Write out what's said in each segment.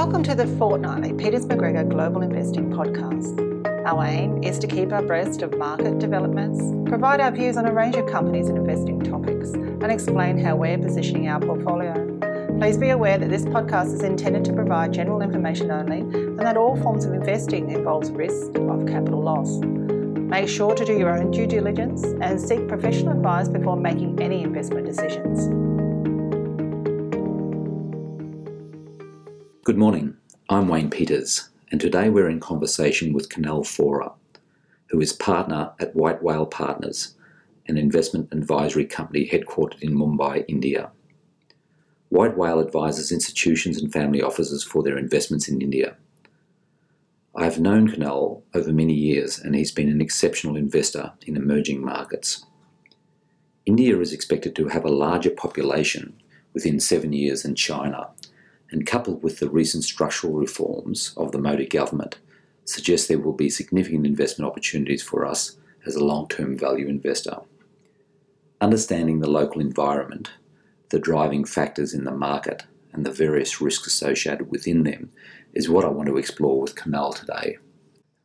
Welcome to the fortnightly Peters MacGregor Global Investing Podcast. Our aim is to keep abreast of market developments, provide our views on a range of companies and investing topics, and explain how we're positioning our portfolio. Please be aware that this podcast is intended to provide general information only and that all forms of investing involves risk of capital loss. Make sure to do your own due diligence and seek professional advice before making any investment decisions. Good morning. I'm Wayne Peters, and today we're in conversation with Kunal Fora, who is partner at White Whale Partners, an investment advisory company headquartered in Mumbai, India. White Whale advises institutions and family offices for their investments in India. I have known Kunal over many years, and he's been an exceptional investor in emerging markets. India is expected to have a larger population within seven years than China, and coupled with the recent structural reforms of the Modi government, suggests there will be significant investment opportunities for us as a long term value investor. Understanding the local environment, the driving factors in the market, and the various risks associated within them is what I want to explore with Kunal today.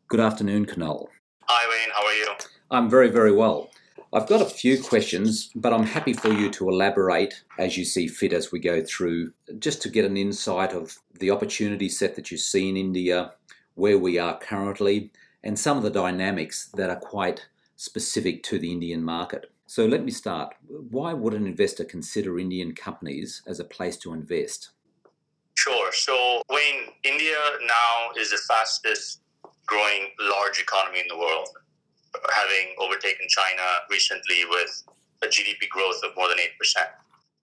Good afternoon, Kunal. Hi, Wayne. How are you? I'm very, very well. I've got a few questions, but I'm happy for you to elaborate as you see fit as we go through, just to get an insight of the opportunity set that you see in India, where we are currently, and some of the dynamics that are quite specific to the Indian market. So let me start. Why would an investor consider Indian companies as a place to invest? Sure. So, Wayne, India now is the fastest growing large economy in the world having overtaken China recently with a GDP growth of more than 8%.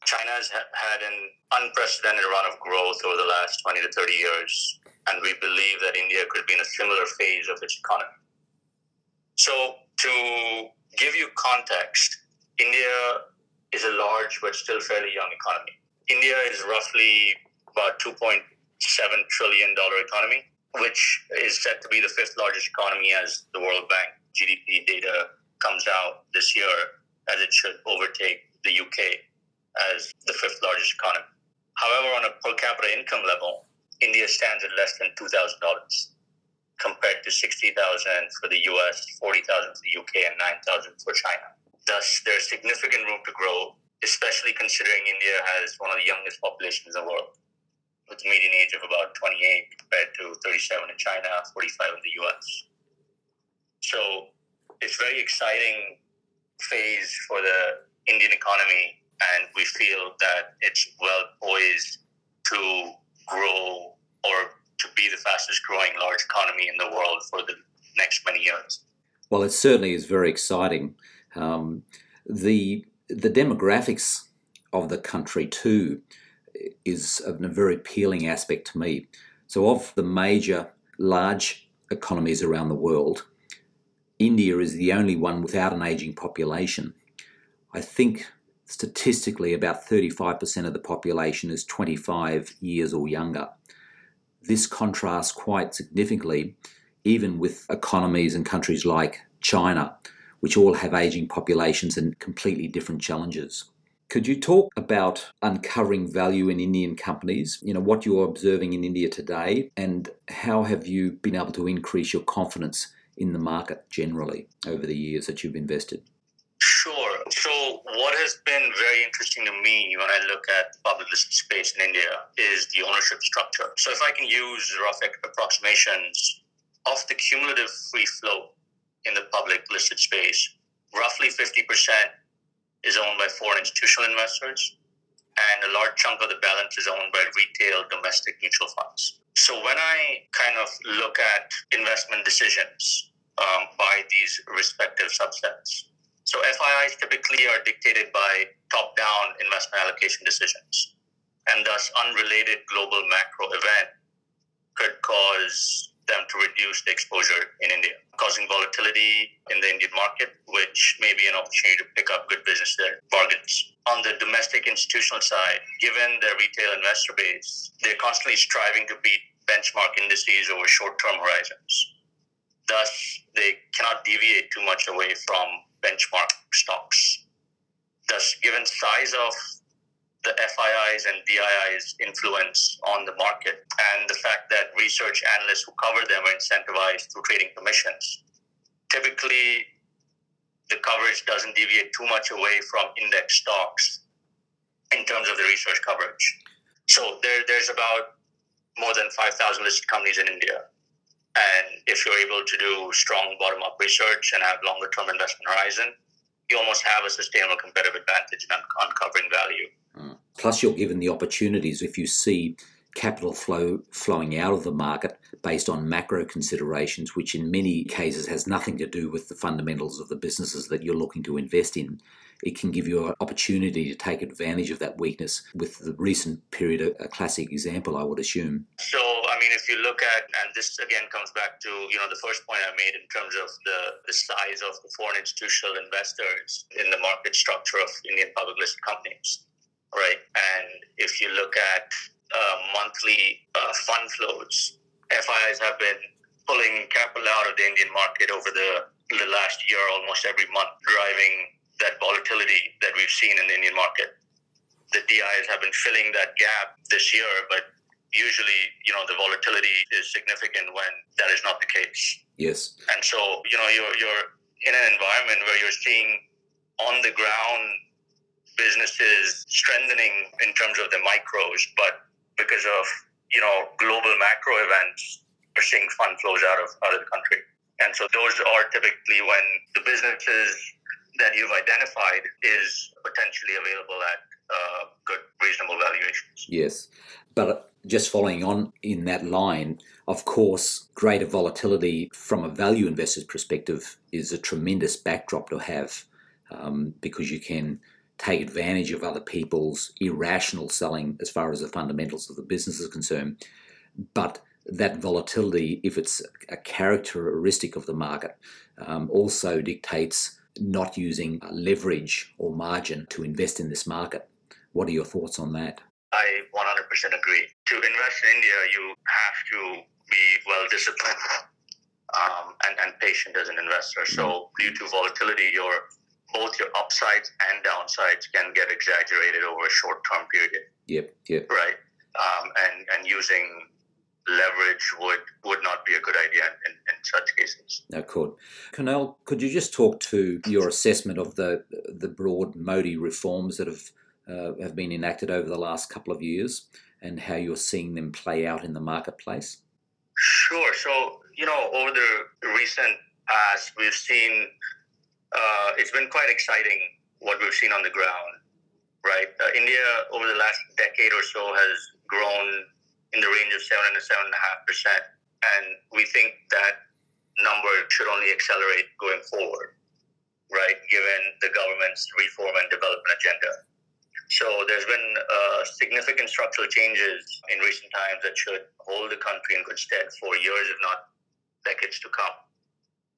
China has had an unprecedented run of growth over the last 20 to 30 years, and we believe that India could be in a similar phase of its economy. So, to give you context, India is a large but still fairly young economy. India is roughly about $2.7 trillion economy, which is set to be the fifth largest economy as the World Bank GDP data comes out this year, as it should overtake the UK as the fifth largest economy. However, on a per capita income level, India stands at less than $2,000 compared to 60,000 for the US, 40,000 for the UK, and 9,000 for China. Thus, there's significant room to grow, especially considering India has one of the youngest populations in the world, with a median age of about 28 compared to 37 in China, 45 in the US. So it's very exciting phase for the Indian economy, and we feel that it's well poised to grow or to be the fastest growing large economy in the world for the next many years. Well, it certainly is very exciting. Um, the the demographics of the country too is a very appealing aspect to me. So, of the major large economies around the world, India is the only one without an aging population. I think statistically about 35% of the population is 25 years or younger. This contrasts quite significantly even with economies and countries like China, which all have aging populations and completely different challenges. Could you talk about uncovering value in Indian companies? You know, what you're observing in India today, and how have you been able to increase your confidence in the market generally over the years that you've invested? Sure. So, what has been very interesting to me when I look at public listed space in India is the ownership structure. So, if I can use rough approximations of the cumulative free float in the public listed space, roughly 50% is owned by foreign institutional investors, and a large chunk of the balance is owned by retail domestic mutual funds. So when I kind of look at investment decisions um, by these respective subsets, so FIIs typically are dictated by top down investment allocation decisions, and thus unrelated global macro event could cause them to reduce the exposure in India, causing volatility in the Indian market, which may be an opportunity to pick up good business there, bargains. On the domestic institutional side, given their retail investor base, they're constantly striving to beat benchmark indices over short term horizons. Thus, they cannot deviate too much away from benchmark stocks. Thus, given size of the FIIs and DIIs influence on the market and the fact fact that research analysts who cover them are incentivized through trading commissions. Typically, the coverage doesn't deviate too much away from index stocks in terms of the research coverage. So there, there's about more than 5,000 listed companies in India. And if you're able to do strong bottom up research and have longer term investment horizon, you almost have a sustainable competitive advantage in uncovering value. Mm. Plus, you're given the opportunities if you see capital flow flowing out of the market based on macro considerations, which in many cases has nothing to do with the fundamentals of the businesses that you're looking to invest in. It can give you an opportunity to take advantage of that weakness. With the recent period, a classic example, I would assume. So, I mean, if you look at, and this again comes back to you know the first point I made in terms of the the size of the foreign institutional investors in the market structure of Indian public listed companies, right? And if you look at uh, monthly uh, fund flows. FIs have been pulling capital out of the Indian market over the, the last year, almost every month, driving that volatility that we've seen in the Indian market. The DIs have been filling that gap this year, but usually, you know, the volatility is significant when that is not the case. Yes. And so, you know, you're, you're in an environment where you're seeing on the ground businesses strengthening in terms of the micros, but because of you know global macro events, we're fund flows out of out of the country, and so those are typically when the businesses that you've identified is potentially available at uh, good, reasonable valuations. Yes, but just following on in that line, of course, greater volatility from a value investor's perspective is a tremendous backdrop to have um, because you can take advantage of other people's irrational selling as far as the fundamentals of the business is concerned. But that volatility, if it's a characteristic of the market, um, also dictates not using leverage or margin to invest in this market. What are your thoughts on that? I 100% agree. To invest in India, you have to be well disciplined um, and, and patient as an investor. So, mm-hmm. due to volatility, your both your upsides and downsides can get exaggerated over a short term period. Yep, yep. Right. Um, and, and using leverage would, would not be a good idea in, in such cases. No, could. Kunal, could you just talk to your assessment of the the broad Modi reforms that have uh, have been enacted over the last couple of years and how you're seeing them play out in the marketplace? Sure. So, you know, over the recent past, we've seen uh, it's been quite exciting what we've seen on the ground, right? Uh, India over the last decade or so has grown in the range of seven and seven and a half percent, and we think that number should only accelerate going forward, right? Given the government's reform and development agenda. So there's been uh, significant structural changes in recent times that should hold the country in good stead for years, if not decades to come.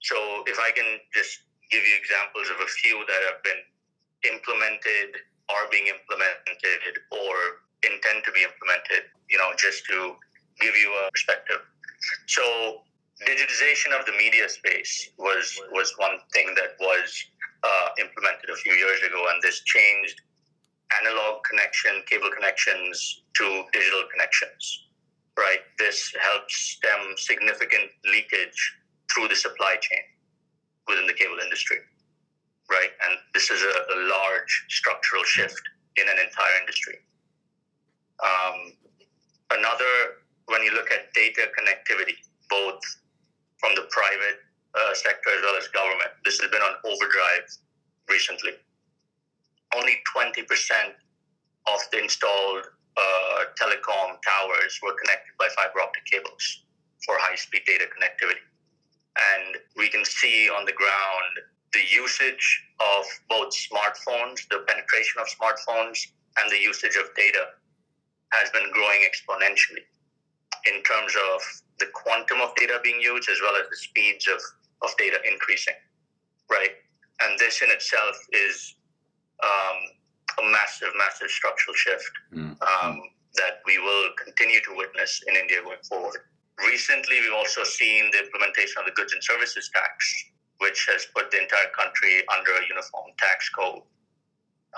So if I can just give you examples of a few that have been implemented, are being implemented, or intend to be implemented, you know, just to give you a perspective. So, digitization of the media space was, was one thing that was uh, implemented a few years ago, and this changed analog connection, cable connections to digital connections, right? This helps stem significant leakage through the supply chain industry, right? And this is a, a large structural shift in an entire industry. Um, another, when you look at data connectivity, both from the private uh, sector as well as government, this has been on overdrive recently. Only 20% of the installed uh, telecom towers were connected by fiber optic cables for high speed data connectivity and we can see on the ground the usage of both smartphones, the penetration of smartphones, and the usage of data has been growing exponentially in terms of the quantum of data being used as well as the speeds of, of data increasing, right? And this in itself is um, a massive, massive structural shift mm. um, that we will continue to witness in India going forward. Recently, we've also seen the implementation of the goods and services tax, which has put the entire country under a uniform tax code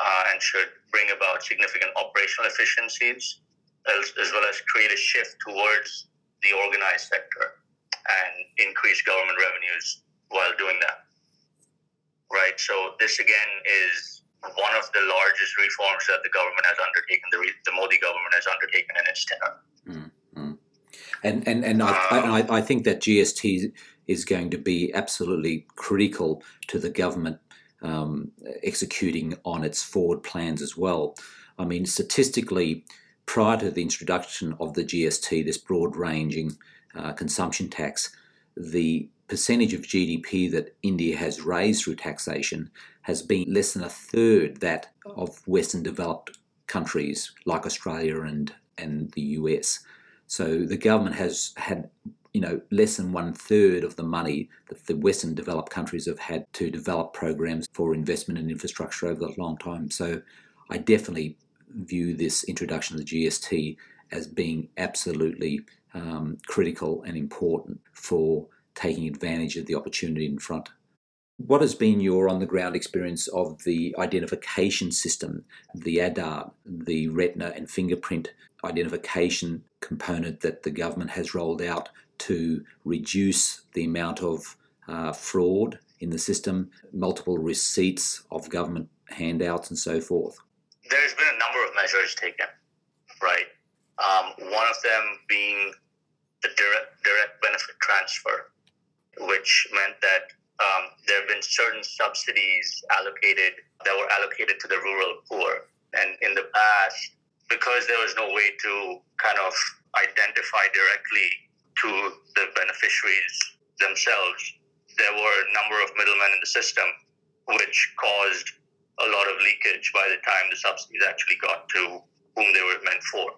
uh, and should bring about significant operational efficiencies as, as, well as create a shift towards the organized sector and increase government revenues while doing that. Right. So this again is one of the largest reforms that the government has undertaken, the, the Modi government has undertaken in its tenure. Mm-hmm. And and and I, I, I think that GST is going to be absolutely critical to the government um, executing on its forward plans as well. I mean, statistically, prior to the introduction of the GST, this broad ranging uh, consumption tax, the percentage of GDP that India has raised through taxation has been less than a third that of Western developed countries like Australia and, and the US. So the government has had you know less than one third of the money that the Western developed countries have had to develop programs for investment in infrastructure over a long time. So I definitely view this introduction of the GST as being absolutely um, critical and important for taking advantage of the opportunity in front. What has been your on the ground experience of the identification system, the Aadhaar, the retina and fingerprint identification component that the government has rolled out to reduce the amount of uh, fraud in the system, multiple receipts of government handouts, and so forth? There's been a number of measures taken, right? Um, one of them being the direct, direct benefit transfer, which meant that um, there have been certain subsidies allocated that were allocated to the rural poor. And in the past, because there was no way to kind of identify directly to the beneficiaries themselves, there were a number of middlemen in the system, which caused a lot of leakage by the time the subsidies actually got to whom they were meant for.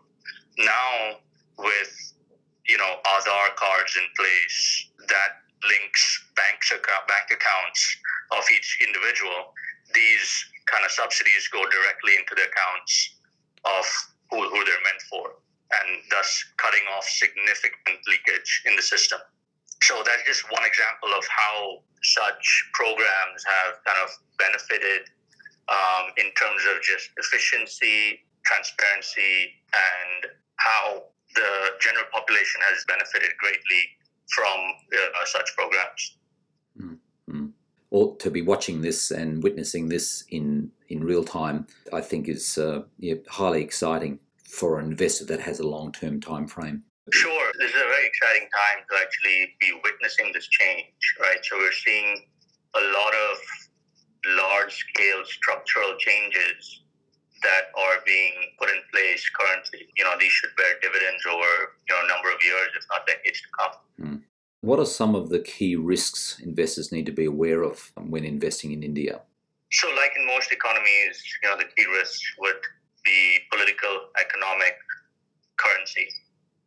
Now, with you know Aadhaar cards in place that links banks bank accounts of each individual, these kind of subsidies go directly into the accounts of who, who they're meant for, and thus cutting off significant leakage in the system. So that's just one example of how such programs have kind of benefited um, in terms of just efficiency, transparency, and how the general population has benefited greatly from uh, such programs. Mm-hmm. Or to be watching this and witnessing this in, in real time, I think is uh, yeah, highly exciting for an investor that has a long term time frame. Sure, this is a very exciting time to actually be witnessing this change, right? So we're seeing a lot of large scale structural changes that are being put in place currently. You know, these should bear dividends over you know a number of years, if not decades to come. Mm. What are some of the key risks investors need to be aware of when investing in India? So, like in most economies, you know, the key risks would be political, economic, currency,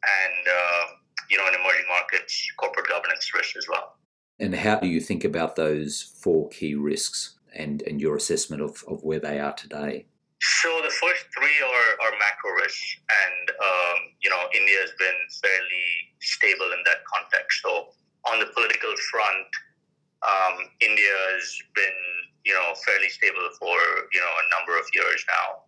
and uh, you know, in emerging markets, corporate governance risk as well. And how do you think about those four key risks and, and your assessment of, of where they are today? So the first three are, are macro risks, and um, you know India has been fairly stable in that context. So on the political front, um, India has been you know fairly stable for you know a number of years now,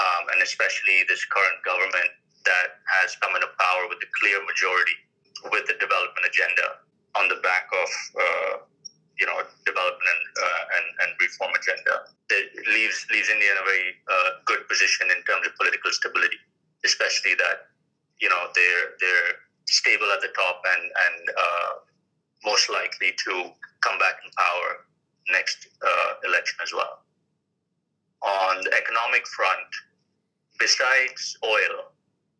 um, and especially this current government that has come into power with a clear majority with the development agenda on the back of uh, you know development uh, and, and reform agenda. It leaves leaves India in a very uh, good position in terms of political stability, especially that you know they're they're stable at the top and and uh, most likely to come back in power next uh, election as well. On the economic front, besides oil,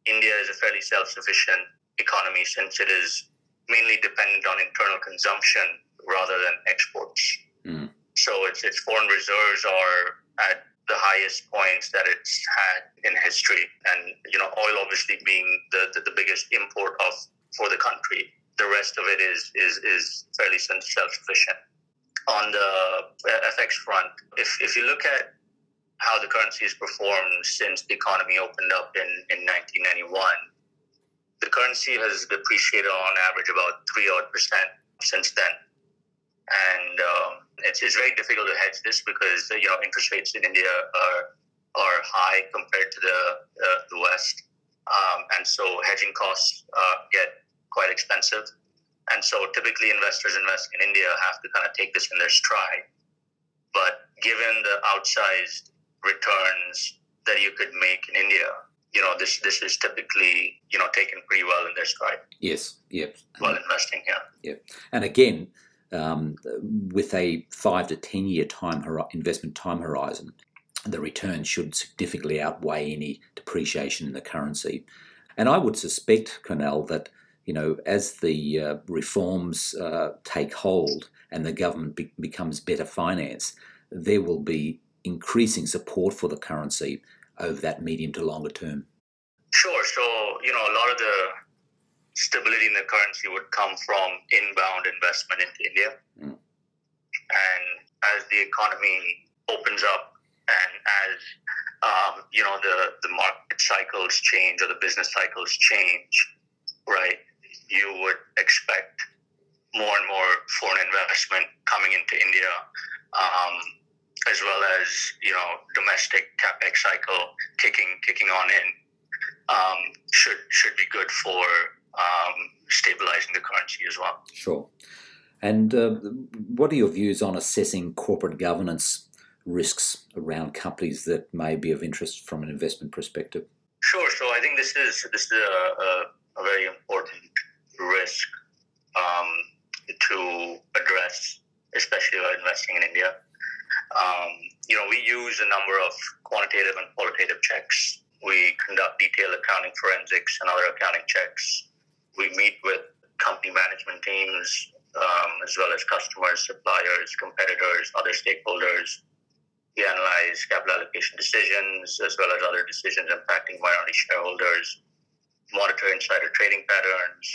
India is a fairly self-sufficient economy since it is mainly dependent on internal consumption rather than exports. Mm. So its, its foreign reserves are at the highest points that it's had in history. And, you know, oil obviously being the, the, the biggest import of for the country. The rest of it is, is, is fairly self-sufficient. On the FX front, if, if you look at how the currency has performed since the economy opened up in, in 1991, the currency has depreciated on average about 3 odd percent since then and um, it's, it's very difficult to hedge this because you know interest rates in India are are high compared to the uh, the West, um, and so hedging costs uh, get quite expensive. And so typically investors investing in India have to kind of take this in their stride. But given the outsized returns that you could make in India, you know, this this is typically, you know, taken pretty well in their stride. Yes, yep. While investing here. Yep. And again, um, with a five to ten year time investment time horizon, the return should significantly outweigh any depreciation in the currency. And I would suspect, Kunal, that you know, as the uh, reforms uh, take hold and the government be- becomes better financed, there will be increasing support for the currency over that medium to longer term. Sure. So, you know, a lot of the stability in the currency would come from inbound investment into India. Mm. And as the economy opens up and as um, you know the the market cycles change or the business cycles change, right? you would expect more and more foreign investment coming into India, um, as well as you know domestic capex cycle kicking kicking on in, um, should should be good for um, stabilizing the currency as well. Sure. And uh, what are your views on assessing corporate governance risks around companies that may be of interest from an investment perspective? Sure. So I think this is this is a, a, a very important risk um, to address, especially while investing in India. Um, you know, we use a number of quantitative and qualitative checks. We conduct detailed accounting forensics and other accounting checks. We meet with company management teams, um, as well as customers, suppliers, competitors, other stakeholders. We analyze capital allocation decisions as well as other decisions impacting minority shareholders, monitor insider trading patterns,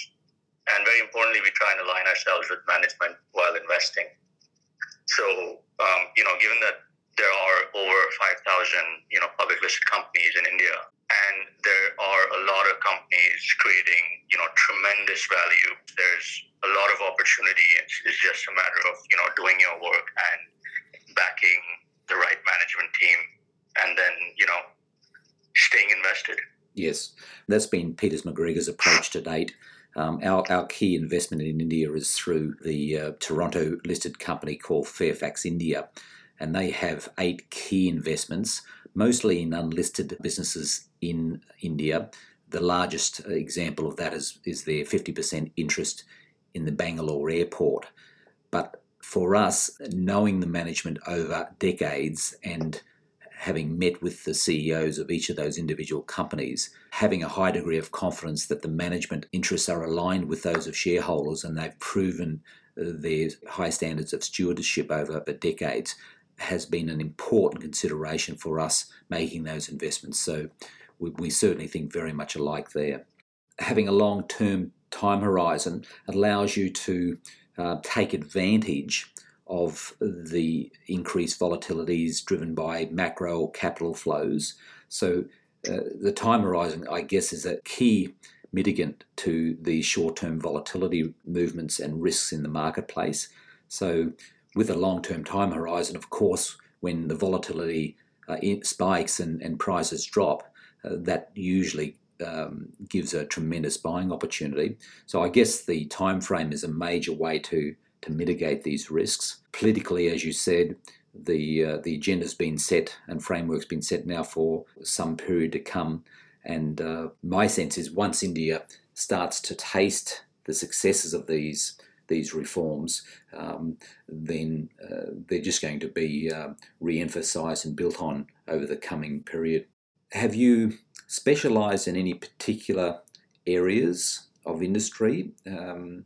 and very importantly, we try and align ourselves with management while investing. So, um, you know, given that there are over 5,000, you know, public listed companies in India, and there are a lot of companies creating, you know, tremendous value. There's a lot of opportunity. It's, it's just a matter of, you know, doing your work and backing the right management team and then, you know, staying invested. Yes, that's been Peters MacGregor's approach to date. Um, our, our key investment in India is through the uh, Toronto listed company called Fairfax India, and they have eight key investments, mostly in unlisted businesses in India. The largest example of that is, is their 50% interest in the Bangalore airport. But for us, knowing the management over decades and having met with the CEOs of each of those individual companies, having a high degree of confidence that the management interests are aligned with those of shareholders and they've proven uh, their high standards of stewardship over decades has been an important consideration for us making those investments. So we, we certainly think very much alike there. Having a long term time horizon allows you to uh, take advantage of the increased volatilities driven by macro or capital flows. So uh, the time horizon, I guess, is a key mitigant to the short term volatility movements and risks in the marketplace. So, with a long term time horizon, of course, when the volatility uh, spikes and, and prices drop, uh, that usually um, gives a tremendous buying opportunity. So, I guess the time frame is a major way to to mitigate these risks. Politically, as you said, the uh, the agenda's been set and framework's been set now for some period to come. And uh, my sense is once India starts to taste the successes of these these reforms, um, then uh, they're just going to be uh, re-emphasised and built on over the coming period. Have you specialised in any particular areas of industry, um,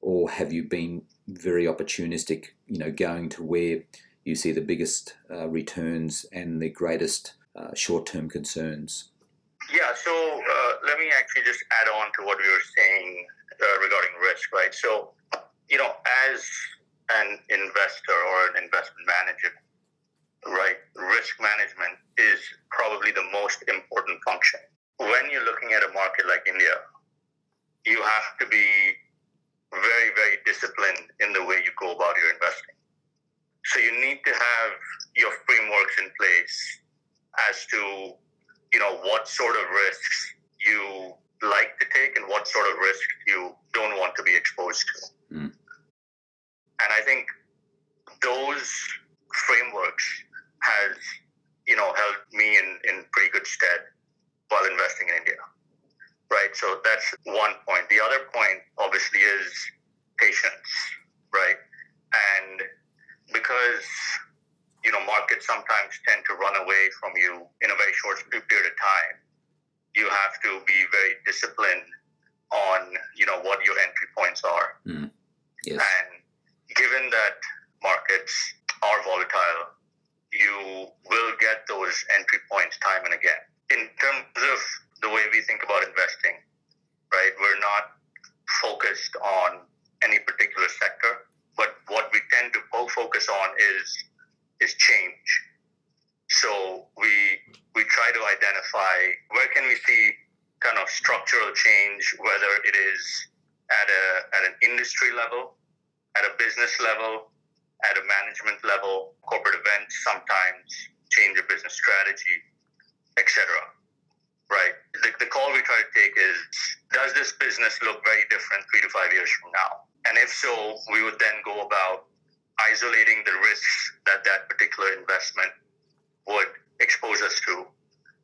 or have you been very opportunistic, you know, going to where you see the biggest uh, returns and the greatest uh, short-term concerns? Yeah, so uh, let me actually just add on to what we were saying uh, regarding risk, right? So, you know, as an investor or an investment manager, right, risk management is probably the most important function. When you're looking at a market like India, you have to be very, very disciplined in the way you go about your investing. So you need to have your frameworks in place as to, you know, what sort of risks you like to take and what sort of risks you don't want to be exposed to. Mm. And I think those frameworks has, you know, held me in, in pretty good stead while investing in India. Right. So that's one point. The other point obviously is patience, right? And because you know markets sometimes tend to run away from you in a very short period of time, you have to be very disciplined on you know what your entry points are. Mm. Yes. And given that markets are volatile, you will get those entry points time and again. In terms of the way we think about investing, right? We're not focused on any particular sector, but what we tend to focus on is is change. So we we try to identify where can we see kind of structural change, whether it is at a at an industry level, at a business level, at a management level, corporate events sometimes change a business strategy, etc. Right. The, the call we try to take is: Does this business look very different three to five years from now? And if so, we would then go about isolating the risks that that particular investment would expose us to,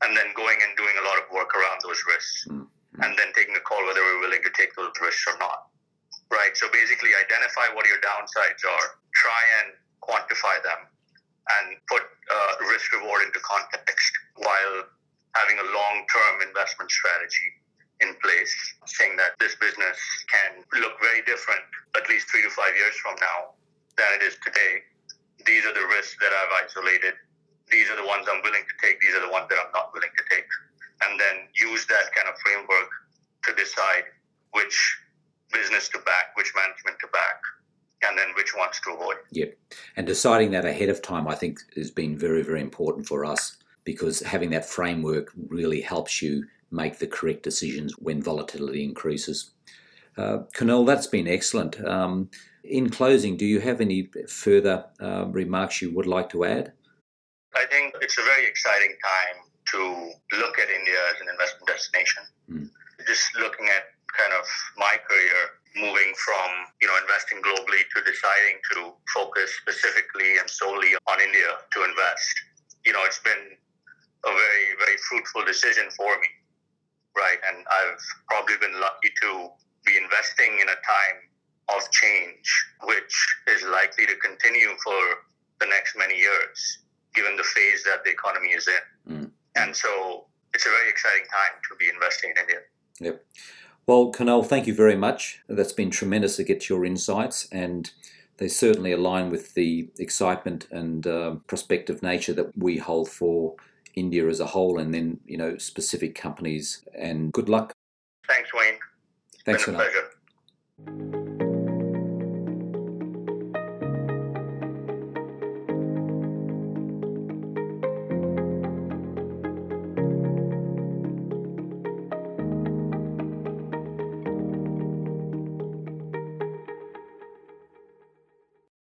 and then going and doing a lot of work around those risks, Mm. and then taking a call whether we're willing to take those risks or not. Right. So basically, identify what your downsides are, try and quantify them, and put uh, risk reward into context while having a long term investment strategy in place, saying that this business can look very different at least three to five years from now than it is today. These are the risks that I've isolated. These are the ones I'm willing to take. These are the ones that I'm not willing to take. And then use that kind of framework to decide which business to back, which management to back, and then which ones to avoid. Yep. And deciding that ahead of time, I think, has been very, very important for us because having that framework really helps you make the correct decisions when volatility increases. Uh, Kunal, that's been excellent. Um, in closing, do you have any further uh, remarks you would like to add? I think it's a very exciting time to look at India as an investment destination. Mm. Just looking at kind of my career, moving from you know investing globally to deciding to focus specifically and solely on India to invest. You know, it's been a very very fruitful decision for me, right? And I've probably been lucky to be investing in a time of change, which is likely to continue for the next many years, given the phase that the economy is in. Mm. And so it's a very exciting time to be investing in India. Yep. Well, Kunal, thank you very much. That's been tremendous to get your insights, and they certainly align with the excitement and uh, prospective nature that we hold for India as a whole, and then you know specific companies. And good luck. Thanks, Wayne. Thanks, been a Kunal. pleasure.